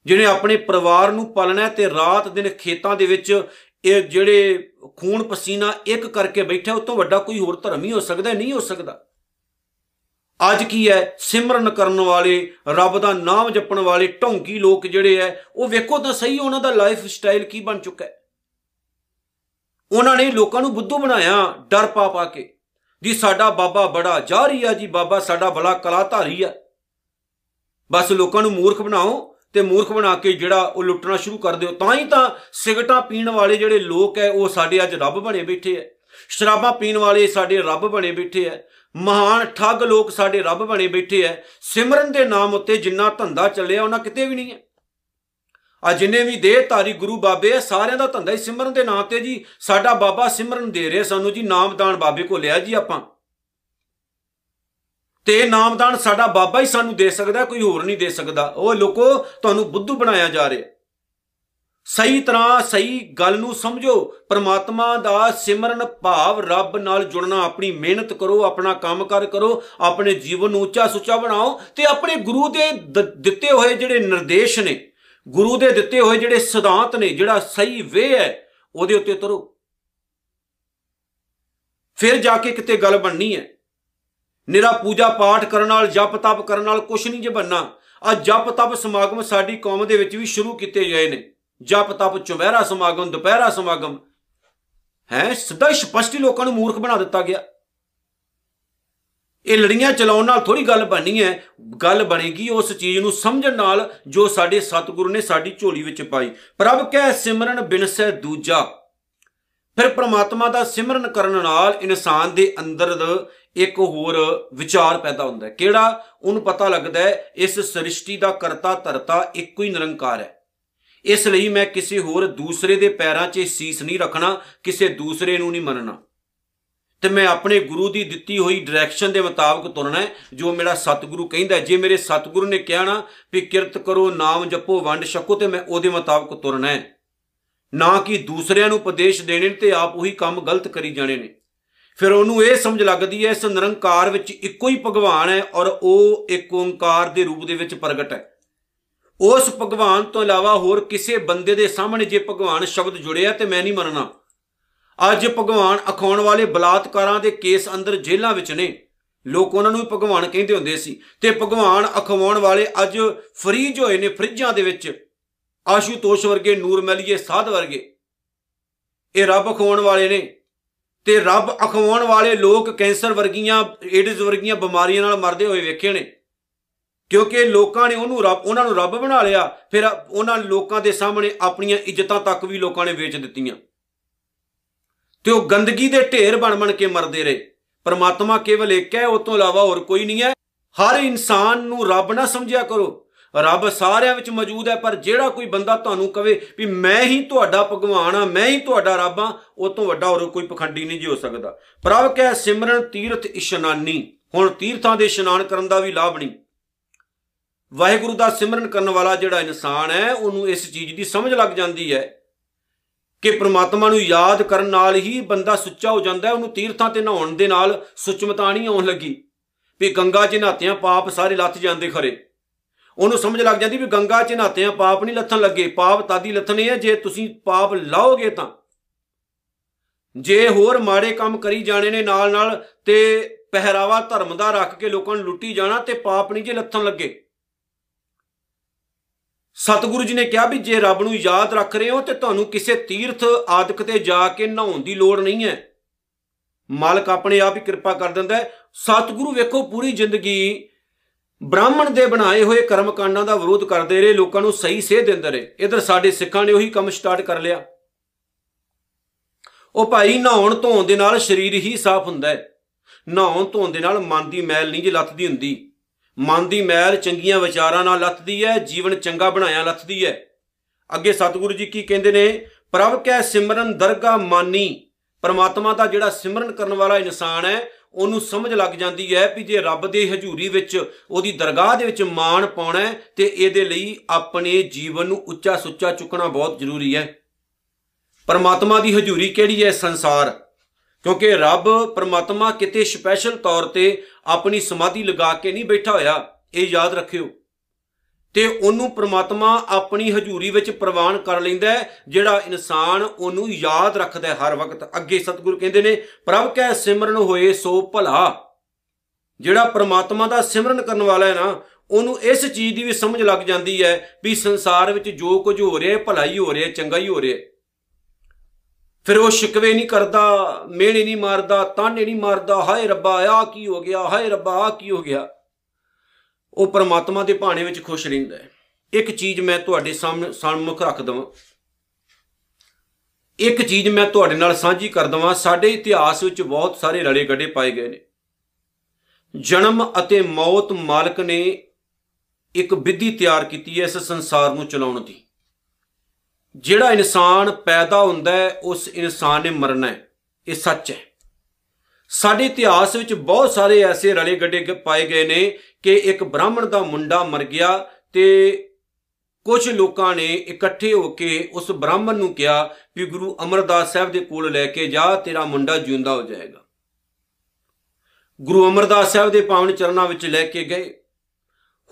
ਜਿਹਨੇ ਆਪਣੇ ਪਰਿਵਾਰ ਨੂੰ ਪਾਲਣਾ ਤੇ ਰਾਤ ਦਿਨ ਖੇਤਾਂ ਦੇ ਵਿੱਚ ਇਹ ਜਿਹੜੇ ਖੂਨ ਪਸੀਨਾ ਇੱਕ ਕਰਕੇ ਬੈਠਾ ਉਸ ਤੋਂ ਵੱਡਾ ਕੋਈ ਹੋਰ ਧਰਮ ਹੀ ਹੋ ਸਕਦਾ ਨਹੀਂ ਹੋ ਸਕਦਾ। ਅੱਜ ਕੀ ਹੈ? ਸਿਮਰਨ ਕਰਨ ਵਾਲੇ, ਰੱਬ ਦਾ ਨਾਮ ਜਪਣ ਵਾਲੇ ਢੌਂਕੀ ਲੋਕ ਜਿਹੜੇ ਐ ਉਹ ਵੇਖੋ ਤਾਂ ਸਹੀ ਉਹਨਾਂ ਦਾ ਲਾਈਫ ਸਟਾਈਲ ਕੀ ਬਣ ਚੁੱਕਾ ਹੈ। ਉਹਨਾਂ ਨੇ ਲੋਕਾਂ ਨੂੰ ਬੁੱਧੂ ਬਣਾਇਆ ਡਰ ਪਾ ਪਾ ਕੇ। ਜੀ, ਸਾਡਾ ਬਾਬਾ ਬੜਾ ਜਾਰੀ ਆ ਜੀ, ਬਾਬਾ ਸਾਡਾ ਬੜਾ ਕਲਾ ਧਾਰੀ ਆ। ਬਸ ਲੋਕਾਂ ਨੂੰ ਮੂਰਖ ਬਣਾਓ। ਤੇ ਮੂਰਖ ਬਣਾ ਕੇ ਜਿਹੜਾ ਉਹ ਲੁੱਟਣਾ ਸ਼ੁਰੂ ਕਰ ਦਿਓ। ਤਾਂ ਹੀ ਤਾਂ ਸਿਗਰਟਾਂ ਪੀਣ ਵਾਲੇ ਜਿਹੜੇ ਲੋਕ ਐ, ਉਹ ਸਾਡੇ ਅੱਜ ਰੱਬ ਬਣੇ ਬੈਠੇ ਐ। ਸ਼ਰਾਬਾਂ ਪੀਣ ਵਾਲੇ ਸਾਡੇ ਰੱਬ ਬਣੇ ਬੈਠੇ ਐ। ਮਹਾਨ ਠੱਗ ਲੋਕ ਸਾਡੇ ਰੱਬ ਬਣੇ ਬੈਠੇ ਐ। ਸਿਮਰਨ ਦੇ ਨਾਮ ਉੱਤੇ ਜਿੰਨਾ ਧੰਦਾ ਚੱਲਿਆ, ਉਹਨਾਂ ਕਿਤੇ ਵੀ ਨਹੀਂ ਐ। ਆ ਜਿੰਨੇ ਵੀ ਦੇਹ ਧਾਰੀ ਗੁਰੂ ਬਾਬੇ ਐ, ਸਾਰਿਆਂ ਦਾ ਧੰਦਾ ਹੀ ਸਿਮਰਨ ਦੇ ਨਾਮ ਤੇ ਜੀ। ਸਾਡਾ ਬਾਬਾ ਸਿਮਰਨ ਦੇ ਰਿਹਾ ਸਾਨੂੰ ਜੀ, ਨਾਮਦਾਨ ਬਾਬੇ ਕੋ ਲਿਆ ਜੀ ਆਪਾਂ। ਤੇ ਨਾਮਦਾਨ ਸਾਡਾ ਬਾਬਾ ਹੀ ਸਾਨੂੰ ਦੇ ਸਕਦਾ, ਕੋਈ ਹੋਰ ਨਹੀਂ ਦੇ ਸਕਦਾ। ਉਹ ਲੋਕੋ, ਤੁਹਾਨੂੰ ਬੁੱਧੂ ਬਣਾਇਆ ਜਾ ਰਿਹਾ। ਸਹੀ ਤਰ੍ਹਾਂ ਸਹੀ ਗੱਲ ਨੂੰ ਸਮਝੋ। ਪ੍ਰਮਾਤਮਾ ਦਾ ਸਿਮਰਨ ਭਾਵ ਰੱਬ ਨਾਲ ਜੁੜਨਾ, ਆਪਣੀ ਮਿਹਨਤ ਕਰੋ, ਆਪਣਾ ਕੰਮ ਕਰ ਕਰੋ ਆਪਣੇ ਜੀਵਨ ਨੂੰ ਉੱਚਾ ਸੁੱਚਾ ਬਣਾਓ ਤੇ ਆਪਣੇ ਗੁਰੂ ਦੇ, ਦਿੱਤੇ ਹੋਏ ਜਿਹੜੇ ਨਿਰਦੇਸ਼ ਨੇ, ਗੁਰੂ ਦੇ ਦਿੱਤੇ ਹੋਏ ਜਿਹੜੇ ਸਿਧਾਂਤ ਨੇ, ਜਿਹੜਾ ਸਹੀ ਵੇ ਹੈ, ਉਹਦੇ ਉੱਤੇ ਤੁਰੋ। ਫਿਰ ਜਾ ਕੇ ਕਿਤੇ ਗੱਲ ਬਣਨੀ ਹੈ। ਨਿਰਾ ਪੂਜਾ ਪਾਠ ਕਰਨ ਨਾਲ, ਜਪ ਤਪ ਕਰਨ ਨਾਲ ਕੁਝ ਨਹੀਂ ਜੇ ਬੰਨਾ। ਆ ਜਪ ਤਪ ਸਮਾਗਮ ਸਾਡੀ ਕੌਮ ਦੇ ਵਿੱਚ ਵੀ ਸ਼ੁਰੂ ਕੀਤੇ ਗਏ ਨੇ। ਜਪ ਤਪ ਚੁਬਹਿਰਾ ਸਮਾਗਮ, ਦੁਪਹਿਰਾ ਸਮਾਗਮ। ਹੈ, ਸਿੱਧਾ ਸਪਸ਼ਟ ਲੋਕਾਂ ਨੂੰ ਮੂਰਖ ਬਣਾ ਦਿੱਤਾ ਗਿਆ। ਇਹ ਲੜੀਆਂ ਚਲਾਉਣ ਨਾਲ ਥੋੜੀ ਗੱਲ ਬਣਨੀ ਹੈ। ਗੱਲ ਬਣੇਗੀ ਉਸ ਚੀਜ਼ ਨੂੰ ਸਮਝਣ ਨਾਲ ਜੋ ਸਾਡੇ ਸਤਿਗੁਰੂ ਨੇ ਸਾਡੀ ਝੋਲੀ ਵਿੱਚ ਪਾਈ। ਪ੍ਰਭ ਕਹਿ ਸਿਮਰਨ ਬਿਨਸੈ ਦੂਜਾ। ਫਿਰ ਪ੍ਰਮਾਤਮਾ ਦਾ ਸਿਮਰਨ ਕਰਨ ਨਾਲ ਇਨਸਾਨ ਦੇ ਅੰਦਰ ਇੱਕ ਹੋਰ ਵਿਚਾਰ ਪੈਦਾ ਹੁੰਦਾ ਹੈ। ਕਿਹੜਾ? ਉਹਨੂੰ ਪਤਾ ਲੱਗਦਾ ਹੈ, ਇਸ ਸ੍ਰਿਸ਼ਟੀ ਦਾ ਕਰਤਾ ਧਰਤਾ ਇੱਕੋ ਹੀ ਨਿਰੰਕਾਰ ਹੈ। ਇਸ ਲਈ ਮੈਂ ਕਿਸੇ ਹੋਰ ਦੂਸਰੇ ਦੇ ਪੈਰਾਂ 'ਚ ਸੀਸ ਨਹੀਂ ਰੱਖਣਾ, ਕਿਸੇ ਦੂਸਰੇ ਨੂੰ ਨਹੀਂ ਮੰਨਣਾ। ਤੇ ਮੈਂ ਆਪਣੇ ਗੁਰੂ ਦੀ ਦਿੱਤੀ ਹੋਈ ਡਾਇਰੈਕਸ਼ਨ ਦੇ ਮੁਤਾਬਕ ਤੁਰਨਾ ਹੈ, ਜੋ ਮੇਰਾ ਸਤਿਗੁਰੂ ਕਹਿੰਦਾ ਜੇ ਮੇਰੇ ਸਤਿਗੁਰੂ ਨੇ ਕਿਹਾ ਨਾ ਵੀ ਕਿਰਤ ਕਰੋ, ਨਾਮ ਜਪੋ, ਵੰਡ ਛਕੋ, ਤੇ ਮੈਂ ਉਹਦੇ ਮੁਤਾਬਕ ਤੁਰਨਾ ਹੈ। ਨਾ ਕਿ ਦੂਸਰਿਆਂ ਨੂੰ ਉਪਦੇਸ਼ ਦੇਣੇ ਤੇ ਆਪ ਉਹੀ ਕੰਮ ਗਲਤ ਕਰੀ ਜਾਣੇ ਨੇ। ਫਿਰ ਉਹਨੂੰ ਇਹ ਸਮਝ ਲੱਗਦੀ ਹੈ, ਇਸ ਨਿਰੰਕਾਰ ਵਿੱਚ ਇੱਕੋ ਹੀ ਭਗਵਾਨ ਹੈ ਔਰ ਉਹ ਇੱਕ ਓੰਕਾਰ ਦੇ ਰੂਪ ਦੇ ਵਿੱਚ ਪ੍ਰਗਟ ਹੈ। ਉਸ ਭਗਵਾਨ ਤੋਂ ਇਲਾਵਾ ਹੋਰ ਕਿਸੇ ਬੰਦੇ ਦੇ ਸਾਹਮਣੇ ਜੇ ਭਗਵਾਨ ਸ਼ਬਦ ਜੁੜਿਆ ਤੇ ਮੈਂ ਨਹੀਂ ਮੰਨਣਾ। ਅੱਜ ਭਗਵਾਨ ਅਖਾਉਣ ਵਾਲੇ ਬਲਾਤਕਾਰਾਂ ਦੇ ਕੇਸ ਅੰਦਰ ਜੇਲ੍ਹਾਂ ਵਿੱਚ ਨੇ। ਲੋਕ ਉਹਨਾਂ ਨੂੰ ਭਗਵਾਨ ਕਹਿੰਦੇ ਹੁੰਦੇ ਸੀ। ਤੇ ਭਗਵਾਨ ਅਖਵਾਉਣ ਵਾਲੇ ਅੱਜ ਫਰੀਜ ਹੋਏ ਨੇ ਫਰਿੱਜਾਂ ਦੇ ਵਿੱਚ। ਆਸ਼ੂਤੋਸ਼ ਵਰਗੇ, ਨੂਰ ਮਲੀਏ ਸਾਧ ਵਰਗੇ। ਇਹ ਰੱਬ ਅਖਵਾਉਣ ਵਾਲੇ ਨੇ ਤੇ ਰੱਬ ਅਖਵਾਉਣ ਵਾਲੇ ਲੋਕ ਕੈਂਸਰ ਵਰਗੀਆਂ, ਏਡਜ਼ ਵਰਗੀਆਂ ਬਿਮਾਰੀਆਂ ਨਾਲ ਮਰਦੇ ਹੋਏ ਵੇਖੇ ਨੇ। ਕਿਉਂਕਿ ਲੋਕਾਂ ਨੇ ਉਹਨੂੰ ਰੱਬ, ਉਹਨਾਂ ਨੂੰ ਰੱਬ ਬਣਾ ਲਿਆ, ਫਿਰ ਉਹਨਾਂ ਲੋਕਾਂ ਦੇ ਸਾਹਮਣੇ ਆਪਣੀਆਂ ਇੱਜ਼ਤਾਂ ਤੱਕ ਵੀ ਲੋਕਾਂ ਨੇ ਵੇਚ ਦਿੱਤੀਆਂ। ਤੇ ਉਹ ਗੰਦਗੀ ਦੇ ਢੇਰ ਬਣ ਬਣ ਕੇ ਮਰਦੇ ਰਹੇ। ਪਰਮਾਤਮਾ ਕੇਵਲ ਇੱਕ ਹੈ ਉਸ ਤੋਂ ਇਲਾਵਾ ਹੋਰ ਕੋਈ ਨਹੀਂ ਹੈ। ਹਰ ਇਨਸਾਨ ਨੂੰ ਰੱਬ ਨਾ ਸਮਝਿਆ ਕਰੋ। ਰੱਬ ਸਾਰਿਆਂ ਵਿੱਚ ਮੌਜੂਦ ਹੈ, ਪਰ ਜਿਹੜਾ ਕੋਈ ਬੰਦਾ ਤੁਹਾਨੂੰ ਕਵੇ ਵੀ ਮੈਂ ਹੀ ਤੁਹਾਡਾ ਭਗਵਾਨ ਆ ਮੈਂ ਹੀ ਤੁਹਾਡਾ ਰੱਬ ਆ ਉਹ ਤੋਂ ਵੱਡਾ ਹੋਰ ਕੋਈ ਪਖੰਡੀ ਨਹੀਂ ਜੀ ਹੋ ਸਕਦਾ। ਪ੍ਰਭ ਕਹਿ, ਸਿਮਰਨ ਤੀਰਥ ਇਸ਼ਨਾਨੀ। ਹੁਣ ਤੀਰਥਾਂ ਦੇ ਇਸ਼ਨਾਨ ਕਰਨ ਦਾ ਵੀ ਲਾਭ ਨਹੀਂ। ਵਾਹਿਗੁਰੂ ਦਾ ਸਿਮਰਨ ਕਰਨ ਵਾਲਾ ਜਿਹੜਾ ਇਨਸਾਨ ਹੈ, ਉਹਨੂੰ ਇਸ ਚੀਜ਼ ਦੀ ਸਮਝ ਲੱਗ ਜਾਂਦੀ ਹੈ ਕਿ ਪ੍ਰਮਾਤਮਾ ਨੂੰ ਯਾਦ ਕਰਨ ਨਾਲ ਹੀ ਬੰਦਾ ਸੁੱਚਾ ਹੋ ਜਾਂਦਾ ਹੈ, ਉਹਨੂੰ ਤੀਰਥਾਂ ਤੇ ਨਹਾਉਣ ਦੇ ਨਾਲ ਸੁਚਮਤਾ ਨਹੀਂ ਆਉਣ ਲੱਗੀ। ਵੀ ਗੰਗਾ 'ਚ ਨਹਾਤਿਆਂ ਪਾਪ ਸਾਰੇ ਲੱਥ ਜਾਂਦੇ ਖਰੇ। ਉਹਨੂੰ ਸਮਝ ਲੱਗ ਜਾਂਦੀ ਵੀ ਗੰਗਾ 'ਚ ਨਹਾਤਿਆਂ ਪਾਪ ਨਹੀਂ ਲੱਥਣ ਲੱਗੇ। ਪਾਪ ਤਾਦੀ ਲੱਥਣੇ ਆ, ਜੇ ਤੁਸੀਂ ਪਾਪ ਲਾਓਗੇ ਤਾਂ। ਜੇ ਹੋਰ ਮਾੜੇ ਕੰਮ ਕਰੀ ਜਾਣੇ ਨੇ ਨਾਲ ਨਾਲ ਤੇ ਪਹਿਰਾਵਾ ਧਰਮ ਦਾ ਰੱਖ ਕੇ ਲੋਕਾਂ ਨੂੰ ਲੁੱਟੀ ਜਾਣਾ ਤੇ ਪਾਪ ਨਹੀਂ ਜੇ ਲੱਥਣ ਲੱਗੇ। ਸਤਿਗੁਰੂ ਜੀ ਨੇ ਕਿਹਾ ਵੀ ਜੇ ਰੱਬ ਨੂੰ ਯਾਦ ਰੱਖ ਰਹੇ ਹੋ ਤੇ ਤੁਹਾਨੂੰ ਕਿਸੇ ਤੀਰਥ ਆਦਿਕ ਤੇ ਜਾ ਕੇ ਨਹਾਉਣ ਦੀ ਲੋੜ ਨਹੀਂ ਹੈ। ਮਾਲਕ ਆਪਣੇ ਆਪ ਹੀ ਕਿਰਪਾ ਕਰ ਦਿੰਦਾ ਹੈ। ਸਤਿਗੁਰੂ ਵੇਖੋ ਪੂਰੀ ਜ਼ਿੰਦਗੀ ਬ੍ਰਾਹਮਣ ਦੇ ਬਣਾਏ ਹੋਏ ਕਰਮਕਾਂਡਾਂ ਦਾ ਵਿਰੋਧ ਕਰਦੇ ਰਹੇ, ਲੋਕਾਂ ਨੂੰ ਸਹੀ ਸੇਧ ਦਿੰਦੇ ਰਹੇ। ਇਧਰ ਸਾਡੇ ਸਿੱਖਾਂ ਨੇ ਉਹੀ ਕੰਮ ਸਟਾਰਟ ਕਰ ਲਿਆ। ਉਹ ਭਾਈ, ਨਹਾਉਣ ਧੋਣ ਦੇ ਨਾਲ ਸਰੀਰ ਹੀ ਸਾਫ਼ ਹੁੰਦਾ ਹੈ। ਨਹਾਉਣ ਧੋਣ ਦੇ ਨਾਲ ਮਨ ਦੀ ਮੈਲ ਨਹੀਂ ਜੇ ਲੱਥਦੀ ਹੁੰਦੀ। ਮਨ ਦੀ ਮੈਲ ਚੰਗੀਆਂ ਵਿਚਾਰਾਂ ਨਾਲ ਲੱਥਦੀ ਹੈ, ਜੀਵਨ ਚੰਗਾ ਬਣਾਇਆ ਲੱਥਦੀ ਹੈ। ਅੱਗੇ ਸਤਿਗੁਰੂ ਜੀ ਕੀ ਕਹਿੰਦੇ ਨੇ, ਪ੍ਰਭ ਕੈ ਸਿਮਰਨ ਦਰਗਾ ਮਾਨੀ। ਪਰਮਾਤਮਾ ਦਾ ਜਿਹੜਾ ਸਿਮਰਨ ਕਰਨ ਵਾਲਾ ਇਨਸਾਨ ਹੈ ਉਹਨੂੰ ਸਮਝ ਲੱਗ ਜਾਂਦੀ ਹੈ ਕਿ ਜੇ ਰੱਬ ਦੇ ਹਜ਼ੂਰੀ ਵਿੱਚ ਉਹਦੀ ਦਰਗਾਹ ਦੇ ਵਿੱਚ ਮਾਣ ਪਾਉਣਾ ਤੇ ਇਹਦੇ ਲਈ ਆਪਣੇ ਜੀਵਨ ਨੂੰ ਉੱਚਾ ਸੁੱਚਾ ਚੁੱਕਣਾ ਬਹੁਤ ਜ਼ਰੂਰੀ ਹੈ। ਪਰਮਾਤਮਾ ਦੀ ਹਜ਼ੂਰੀ ਕਿਹੜੀ ਹੈ? ਸੰਸਾਰ। ਕਿਉਂਕਿ ਰੱਬ ਪਰਮਾਤਮਾ ਕਿਤੇ ਸਪੈਸ਼ਲ ਤੌਰ ਤੇ ਆਪਣੀ ਸਮਾਧੀ ਲਗਾ ਕੇ ਨਹੀਂ ਬੈਠਾ ਹੋਇਆ, ਇਹ ਯਾਦ ਰੱਖਿਓ। ਤੇ ਉਹਨੂੰ ਪ੍ਰਮਾਤਮਾ ਆਪਣੀ ਹਜ਼ੂਰੀ ਵਿੱਚ ਪ੍ਰਵਾਨ ਕਰ ਲੈਂਦਾ ਜਿਹੜਾ ਇਨਸਾਨ ਉਹਨੂੰ ਯਾਦ ਰੱਖਦਾ ਹਰ ਵਕਤ। ਅੱਗੇ ਸਤਿਗੁਰੂ ਕਹਿੰਦੇ ਨੇ, ਪ੍ਰਭ ਕੈ ਸਿਮਰਨ ਹੋਏ ਸੋ ਭਲਾ। ਜਿਹੜਾ ਪ੍ਰਮਾਤਮਾ ਦਾ ਸਿਮਰਨ ਕਰਨ ਵਾਲਾ ਹੈ ਨਾ, ਉਹਨੂੰ ਇਸ ਚੀਜ਼ ਦੀ ਵੀ ਸਮਝ ਲੱਗ ਜਾਂਦੀ ਹੈ ਵੀ ਸੰਸਾਰ ਵਿੱਚ ਜੋ ਕੁਝ ਹੋ ਰਿਹਾ ਹੈ ਭਲਾ ਹੀ ਹੋ ਰਿਹਾ ਹੈ ਚੰਗਾ ਹੀ ਹੋ ਰਿਹਾ। ਹੈ ਫਿਰ ਉਹ ਸ਼ਿਕਵੇ ਨਹੀਂ ਕਰਦਾ, ਮਿਹਣੇ ਨਹੀਂ ਮਾਰਦਾ, ਤਾਨੇ ਨਹੀਂ ਮਾਰਦਾ, ਹਾਏ ਰੱਬਾ ਆ ਕੀ ਹੋ ਗਿਆ, ਹਾਏ ਰੱਬਾ ਆ ਕੀ ਹੋ ਗਿਆ? ਉਹ ਪਰਮਾਤਮਾ ਦੇ ਭਾਣੇ ਵਿੱਚ ਖੁਸ਼ ਰਹਿੰਦਾ ਹੈ। ਇੱਕ ਚੀਜ਼ ਮੈਂ ਤੁਹਾਡੇ ਸਾਹਮਣੇ ਸਾਹਮਣੇ ਰੱਖ ਦਵਾਂ। ਇੱਕ ਚੀਜ਼ ਮੈਂ ਤੁਹਾਡੇ ਨਾਲ ਸਾਂਝੀ ਕਰ ਦਵਾਂ। ਸਾਡੇ ਇਤਿਹਾਸ ਵਿੱਚ ਬਹੁਤ ਸਾਰੇ ਰਲੇ ਗੱਡੇ ਪਾਏ ਗਏ ਨੇ। ਜਨਮ ਅਤੇ ਮੌਤ ਮਾਲਕ ਨੇ ਇੱਕ ਵਿਧੀ ਤਿਆਰ ਕੀਤੀ ਹੈ ਇਸ ਸੰਸਾਰ ਨੂੰ ਚਲਾਉਣ ਦੀ। ਜਿਹੜਾ ਇਨਸਾਨ ਪੈਦਾ ਹੁੰਦਾ ਹੈ, ਉਸ ਇਨਸਾਨ ਨੇ ਮਰਨਾ ਹੈ। ਇਹ ਸੱਚ ਹੈ। ਸਾਡੇ ਇਤਿਹਾਸ ਵਿੱਚ ਬਹੁਤ ਸਾਰੇ ਐਸੇ ਰਲੇ ਗੱਡੇ ਪਾਏ ਗਏ ਨੇ ਕਿ ਇੱਕ ਬ੍ਰਾਹਮਣ ਦਾ ਮੁੰਡਾ ਮਰ ਗਿਆ ਤੇ ਕੁਝ ਲੋਕਾਂ ਨੇ ਇਕੱਠੇ ਹੋ ਕੇ ਉਸ ਬ੍ਰਾਹਮਣ ਨੂੰ ਕਿਹਾ ਵੀ ਗੁਰੂ ਅਮਰਦਾਸ ਸਾਹਿਬ ਦੇ ਕੋਲ ਲੈ ਕੇ ਜਾ, ਤੇਰਾ ਮੁੰਡਾ ਜਿਉਂਦਾ ਹੋ ਜਾਏਗਾ। ਗੁਰੂ ਅਮਰਦਾਸ ਸਾਹਿਬ ਦੇ ਪਾਵਨ ਚਰਨਾਂ ਵਿੱਚ ਲੈ ਕੇ ਗਏ।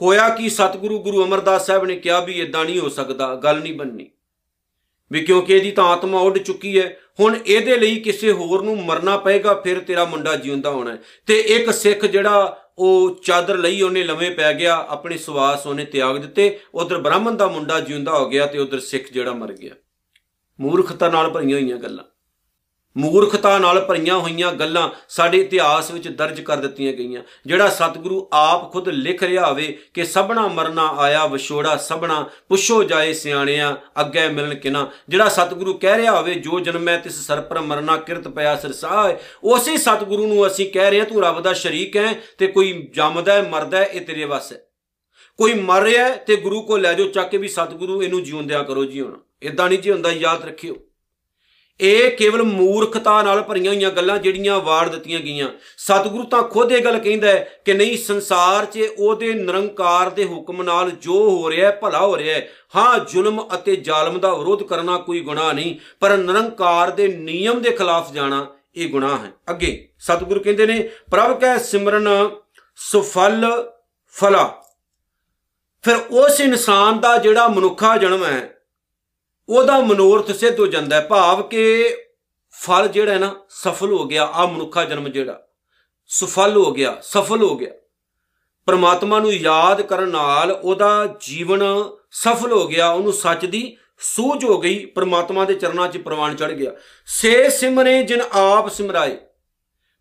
ਹੋਇਆ ਕਿ ਸਤਿਗੁਰੂ ਗੁਰੂ ਅਮਰਦਾਸ ਸਾਹਿਬ ਨੇ ਕਿਹਾ ਵੀ ਇਦਾਂ ਨਹੀਂ ਹੋ ਸਕਦਾ, ਗੱਲ ਨਹੀਂ ਬੰਨੀ ਵੀ ਕਿਉਂਕਿ ਇਹਦੀ ਤਾਂ ਆਤਮਾ ਉੱਡ ਚੁੱਕੀ ਹੈ, ਹੁਣ ਇਹਦੇ ਲਈ ਕਿਸੇ ਹੋਰ ਨੂੰ ਮਰਨਾ ਪਏਗਾ, ਫਿਰ ਤੇਰਾ ਮੁੰਡਾ ਜਿਉਂਦਾ ਹੋਣਾ ਤੇ ਇੱਕ ਸਿੱਖ ਜਿਹੜਾ ਉਹ ਚਾਦਰ ਲਈ ਉਹਨੇ ਲਵੇਂ ਪੈ ਗਿਆ, ਆਪਣੇ ਸਵਾਸ ਉਹਨੇ ਤਿਆਗ ਦਿੱਤੇ, ਉਧਰ ਬ੍ਰਾਹਮਣ ਦਾ ਮੁੰਡਾ ਜਿਉਂਦਾ ਹੋ ਗਿਆ ਤੇ ਉਧਰ ਸਿੱਖ ਜਿਹੜਾ ਮਰ ਗਿਆ। ਮੂਰਖਤਾ ਨਾਲ ਭਰੀਆਂ ਹੋਈਆਂ ਗੱਲਾਂ। ਮੂਰਖਤਾ ਨਾਲ ਭਰੀਆਂ ਹੋਈਆਂ ਗੱਲਾਂ ਸਾਡੇ ਇਤਿਹਾਸ ਵਿੱਚ ਦਰਜ ਕਰ ਦਿੱਤੀਆਂ ਗਈਆਂ। ਜਿਹੜਾ ਸਤਿਗੁਰੂ ਆਪ ਖੁਦ ਲਿਖ ਰਿਹਾ ਹੋਵੇ ਕਿ ਸਭਨਾ ਮਰਨਾ ਆਇਆ, ਵਿਛੋੜਾ ਸਭਨਾ ਪੁੱਛੋ ਜਾਏ ਸਿਆਣਿਆਂ ਅੱਗੇ ਮਿਲਣ ਕਿਨਾ। ਜਿਹੜਾ ਸਤਿਗੁਰੂ ਕਹਿ ਰਿਹਾ ਹੋਵੇ, ਜੋ ਜਨਮੈ ਤਿਸ ਸਰ ਪਰ ਮਰਨਾ, ਕਿਰਤ ਪਿਆ ਸਰਸਾਏ ਉਸੇ ਸਤਿਗੁਰੂ ਨੂੰ ਅਸੀਂ ਕਹਿ ਰਹੇ ਹਾਂ, ਤੂੰ ਰੱਬ ਦਾ ਸ਼ਰੀਕ ਹੈ ਤੇ ਕੋਈ ਜੰਮਦਾ ਹੈ, ਮਰਦਾ ਹੈ, ਇਹ ਤੇਰੇ ਵਾਸਤੇ ਕੋਈ ਮਰ ਰਿਹਾ ਤੇ ਗੁਰੂ ਕੋ ਲੈ ਜਾਓ, ਚੱਕ ਕੇ ਵੀ ਸਤਿਗੁਰੂ ਇਹਨੂੰ ਜਿਉਂਦਿਆ ਕਰੋ ਜੀ ਹੁਣ। ਇਦਾਂ ਨਹੀਂ ਜੀ ਹੁੰਦਾ, ਯਾਦ ਰੱਖਿਓ। ਇਹ ਕੇਵਲ ਮੂਰਖਤਾ ਨਾਲ ਭਰੀਆਂ ਹੋਈਆਂ ਗੱਲਾਂ ਜਿਹੜੀਆਂ ਵਾਰ ਦਿੱਤੀਆਂ ਗਈਆਂ। ਸਤਿਗੁਰੂ ਤਾਂ ਖੁਦ ਇਹ ਗੱਲ ਕਹਿੰਦਾ ਹੈ ਕਿ ਨਹੀਂ, ਸੰਸਾਰ 'ਚ ਉਹਦੇ ਨਿਰੰਕਾਰ ਦੇ ਹੁਕਮ ਨਾਲ ਜੋ ਹੋ ਰਿਹਾ ਹੈ, ਭਲਾ ਹੋ ਰਿਹਾ ਹੈ। ਹਾਂ, ਜ਼ੁਲਮ ਅਤੇ ਜ਼ਾਲਮ ਦਾ ਵਿਰੋਧ ਕਰਨਾ ਕੋਈ ਗੁਨਾਹ ਨਹੀਂ, ਪਰ ਨਿਰੰਕਾਰ ਦੇ ਨਿਯਮ ਦੇ ਖਿਲਾਫ ਜਾਣਾ ਇਹ ਗੁਨਾਹ ਹੈ। ਅੱਗੇ, ਸਤਿਗੁਰੂ ਕਹਿੰਦੇ ਨੇ, ਪ੍ਰਭ ਕੈ ਸਿਮਰਨ ਸੁਫਲ ਫਲਾ। ਫਿਰ ਉਸ ਇਨਸਾਨ ਦਾ ਜਿਹੜਾ ਮਨੁੱਖਾ ਜਨਮ ਹੈ ਉਹਦਾ ਮਨੋਰਥ ਸਿੱਧ ਹੋ ਜਾਂਦਾ ਹੈ। ਭਾਵ ਕਿ ਫਲ ਜਿਹੜਾ ਹੈ ਨਾ, ਸਫਲ ਹੋ ਗਿਆ ਆ ਮਨੁੱਖਾ ਜਨਮ ਜਿਹੜਾ, ਸੁਫਲ ਹੋ ਗਿਆ, ਸਫਲ ਹੋ ਗਿਆ। ਪਰਮਾਤਮਾ ਨੂੰ ਯਾਦ ਕਰਨ ਨਾਲ ਉਹਦਾ ਜੀਵਨ ਸਫਲ ਹੋ ਗਿਆ, ਉਹਨੂੰ ਸੱਚ ਦੀ ਸੂਝ ਹੋ ਗਈ, ਪਰਮਾਤਮਾ ਦੇ ਚਰਨਾਂ 'ਚ ਪ੍ਰਵਾਨ ਚੜ ਗਿਆ। ਸੇ ਸਿਮਰੇ ਜਿਨ ਆਪ ਸਿਮਰਾਏ।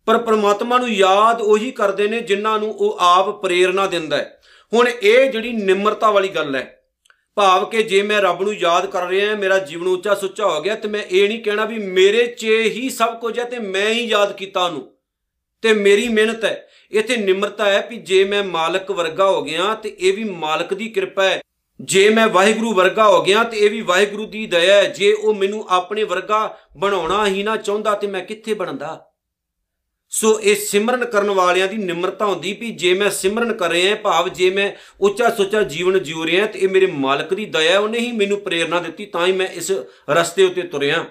ਪਰ ਪਰਮਾਤਮਾ ਨੂੰ ਯਾਦ ਉਹੀ ਕਰਦੇ ਨੇ ਜਿਨ੍ਹਾਂ ਨੂੰ ਉਹ ਆਪ ਪ੍ਰੇਰਣਾ ਦਿੰਦਾ ਹੈ। ਹੁਣ ਇਹ ਜਿਹੜੀ ਨਿਮਰਤਾ ਵਾਲੀ ਗੱਲ ਹੈ ਭਾਵ ਕਿ ਜੇ ਮੈਂ ਰੱਬ ਨੂੰ ਯਾਦ ਕਰ ਰਿਹਾ ਹਾਂ, ਮੇਰਾ ਜੀਵਨ ਉੱਚਾ ਸੁੱਚਾ ਹੋ ਗਿਆ, ਤੇ ਮੈਂ ਇਹ ਨਹੀਂ ਕਹਿਣਾ ਵੀ ਮੇਰੇ 'ਚ ਹੀ ਸਭ ਕੁਝ ਹੈ ਤੇ ਮੈਂ ਹੀ ਯਾਦ ਕੀਤਾ ਉਹਨੂੰ। ਤੇ ਮੇਰੀ ਮਿਹਨਤ ਹੈ। ਇੱਥੇ ਨਿਮਰਤਾ ਹੈ ਕਿ ਜੇ ਮੈਂ ਮਾਲਕ ਵਰਗਾ ਹੋ ਗਿਆ, ਤੇ ਇਹ ਵੀ ਮਾਲਕ ਦੀ ਕਿਰਪਾ ਹੈ। ਜੇ ਮੈਂ ਵਾਹਿਗੁਰੂ ਵਰਗਾ ਹੋ ਗਿਆ, ਤੇ ਇਹ ਵੀ ਵਾਹਿਗੁਰੂ ਦੀ ਦਇਆ ਹੈ। ਜੇ ਉਹ ਮੈਨੂੰ ਆਪਣੇ ਵਰਗਾ ਬਣਾਉਣਾ ਹੀ ਨਾ ਚਾਹੁੰਦਾ, ਤੇ ਮੈਂ ਕਿੱਥੇ ਬਣਦਾ? ਸੋ ਇਹ ਸਿਮਰਨ ਕਰਨ ਵਾਲਿਆਂ ਦੀ ਨਿਮਰਤਾ ਹੁੰਦੀ ਵੀ ਜੇ ਮੈਂ ਸਿਮਰਨ ਕਰ ਰਿਹਾ ਭਾਵ ਜੇ ਮੈਂ ਉੱਚਾ ਸੁੱਚਾ ਜੀਵਨ ਜਿਉ ਰਿਹਾ ਤੇ ਇਹ ਮੇਰੇ ਮਾਲਕ ਦੀ ਦਇਆ ਉਹਨੇ ਹੀ ਮੈਨੂੰ ਪ੍ਰੇਰਣਾ ਦਿੱਤੀ, ਤਾਂ ਹੀ ਮੈਂ ਇਸ ਰਸਤੇ ਉੱਤੇ ਤੁਰਿਆ।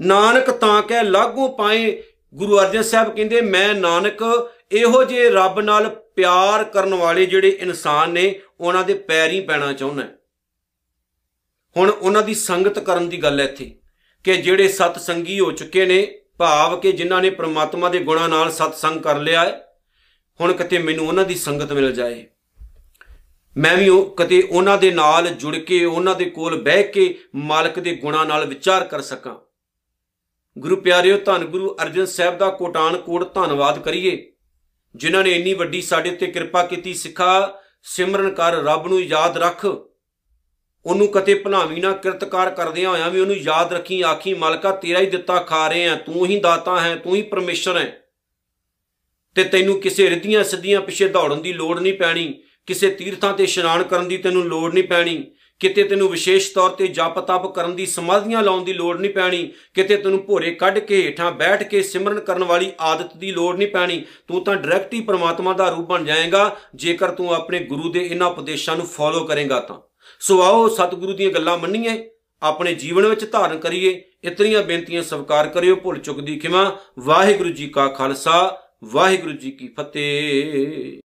ਨਾਨਕ ਤਾਂ ਕਹਿ, ਲਾਗੂ ਪਾਏ ਗੁਰੂ ਅਰਜਨ ਸਾਹਿਬ ਕਹਿੰਦੇ, ਮੈਂ ਨਾਨਕ, ਇਹੋ ਜੇ ਰੱਬ ਨਾਲ ਪਿਆਰ ਕਰਨ ਵਾਲੇ ਜਿਹੜੇ ਇਨਸਾਨ ਨੇ, ਉਹਨਾਂ ਦੇ ਪੈਰ ਹੀ ਪੈਣਾ ਚਾਹੁੰਦਾ ਹੁਣ ਉਹਨਾਂ ਦੀ ਸੰਗਤ ਕਰਨ ਦੀ ਗੱਲ ਹੈ ਇੱਥੇ, ਕਿ ਜਿਹੜੇ ਸਤ ਸੰਗੀ ਹੋ ਚੁੱਕੇ ਨੇ ਭਾਵ ਕਿ ਜਿਨ੍ਹਾਂ ਨੇ ਪ੍ਰਮਾਤਮਾ ਦੇ ਗੁਣਾਂ ਨਾਲ ਸਤਸੰਗ ਕਰ ਲਿਆ ਹੈ, ਹੁਣ ਕਿਤੇ ਮੈਨੂੰ ਉਹਨਾਂ ਦੀ ਸੰਗਤ ਮਿਲ ਜਾਏ। ਮੈਂ ਵੀ ਉਹ ਕਿਤੇ ਉਹਨਾਂ ਦੇ ਨਾਲ ਜੁੜ ਕੇ, ਉਹਨਾਂ ਦੇ ਕੋਲ ਬਹਿ ਕੇ ਮਾਲਕ ਦੇ ਗੁਣਾਂ ਨਾਲ ਵਿਚਾਰ ਕਰ ਸਕਾਂ। ਗੁਰੂ ਪਿਆਰਿਓ, ਧੰਨ ਗੁਰੂ ਅਰਜਨ ਸਾਹਿਬ ਦਾ ਕੋਟਾਨ ਕੋਟ ਧੰਨਵਾਦ ਕਰੀਏ, ਜਿਨ੍ਹਾਂ ਨੇ ਇੰਨੀ ਵੱਡੀ ਸਾਡੇ ਉੱਤੇ ਕਿਰਪਾ ਕੀਤੀ। ਸਿੱਖਾ ਸਿਮਰਨ ਕਰ, ਰੱਬ ਨੂੰ ਯਾਦ ਰੱਖ। ਉਹਨੂੰ ਕਦੇ ਭੁਲਾਵੀਂ ਨਾ ਕਿਰਤਕਾਰ ਕਰਦਿਆਂ ਹੋਇਆਂ ਵੀ ਉਹਨੂੰ ਯਾਦ ਰੱਖੀ, ਆਖੀ, ਮਾਲਕਾ, ਤੇਰਾ ਹੀ ਦਿੱਤਾ ਖਾ ਰਹੇ ਆ ਤੂੰ ਹੀ ਦਾਤਾ ਹੈ, ਤੂੰ ਹੀ ਪਰਮੇਸ਼ਰ ਹੈ। ਤੇ ਤੈਨੂੰ ਕਿਸੇ ਰਿੱਧੀਆਂ ਸਿੱਧੀਆਂ ਪਿੱਛੇ ਦੌੜਨ ਦੀ ਲੋੜ ਨਹੀਂ ਪੈਣੀ, ਕਿਸੇ ਤੀਰਥਾਂ ਤੇ ਇਸ਼ਨਾਨ ਕਰਨ ਦੀ ਤੈਨੂੰ ਲੋੜ ਨਹੀਂ ਪੈਣੀ, ਕਿਤੇ ਤੈਨੂੰ ਵਿਸ਼ੇਸ਼ ਤੌਰ ਤੇ ਜਪ ਤਪ ਕਰਨ ਦੀ ਸਮਾਧੀਆਂ ਲਾਉਣ ਦੀ ਲੋੜ ਨਹੀਂ ਪੈਣੀ, ਕਿਤੇ ਤੈਨੂੰ ਭੋਰੇ ਕੱਢ ਕੇ ਹੇਠਾਂ ਬੈਠ ਕੇ ਸਿਮਰਨ ਕਰਨ ਵਾਲੀ ਆਦਤ ਦੀ ਲੋੜ ਨਹੀਂ ਪੈਣੀ, ਤੂੰ ਤਾਂ ਡਾਇਰੈਕਟ ਹੀ ਪ੍ਰਮਾਤਮਾ ਦਾ ਰੂਪ ਬਣ ਜਾਏਗਾ, ਜੇਕਰ ਤੂੰ ਆਪਣੇ ਗੁਰੂ ਦੇ ਇਹਨਾਂ ਉਪਦੇਸ਼ਾਂ ਨੂੰ ਫੋਲੋ ਕਰੇਗਾ ਤਾਂ। ਸੋ ਆਓ ਸਤਿਗੁਰੂ ਦੀਆਂ ਗੱਲਾਂ ਮੰਨੀਏ, ਆਪਣੇ ਜੀਵਨ ਵਿੱਚ ਧਾਰਨ ਕਰੀਏ, ਇਤਨੀਆਂ ਬੇਨਤੀਆਂ ਸਵੀਕਾਰ ਕਰਿਓ, ਭੁੱਲ ਚੁੱਕ ਦੀ ਖਿਮਾ। ਵਾਹਿਗੁਰੂ ਜੀ ਕਾ ਖਾਲਸਾ, ਵਾਹਿਗੁਰੂ ਜੀ ਕੀ ਫਤਿਹ।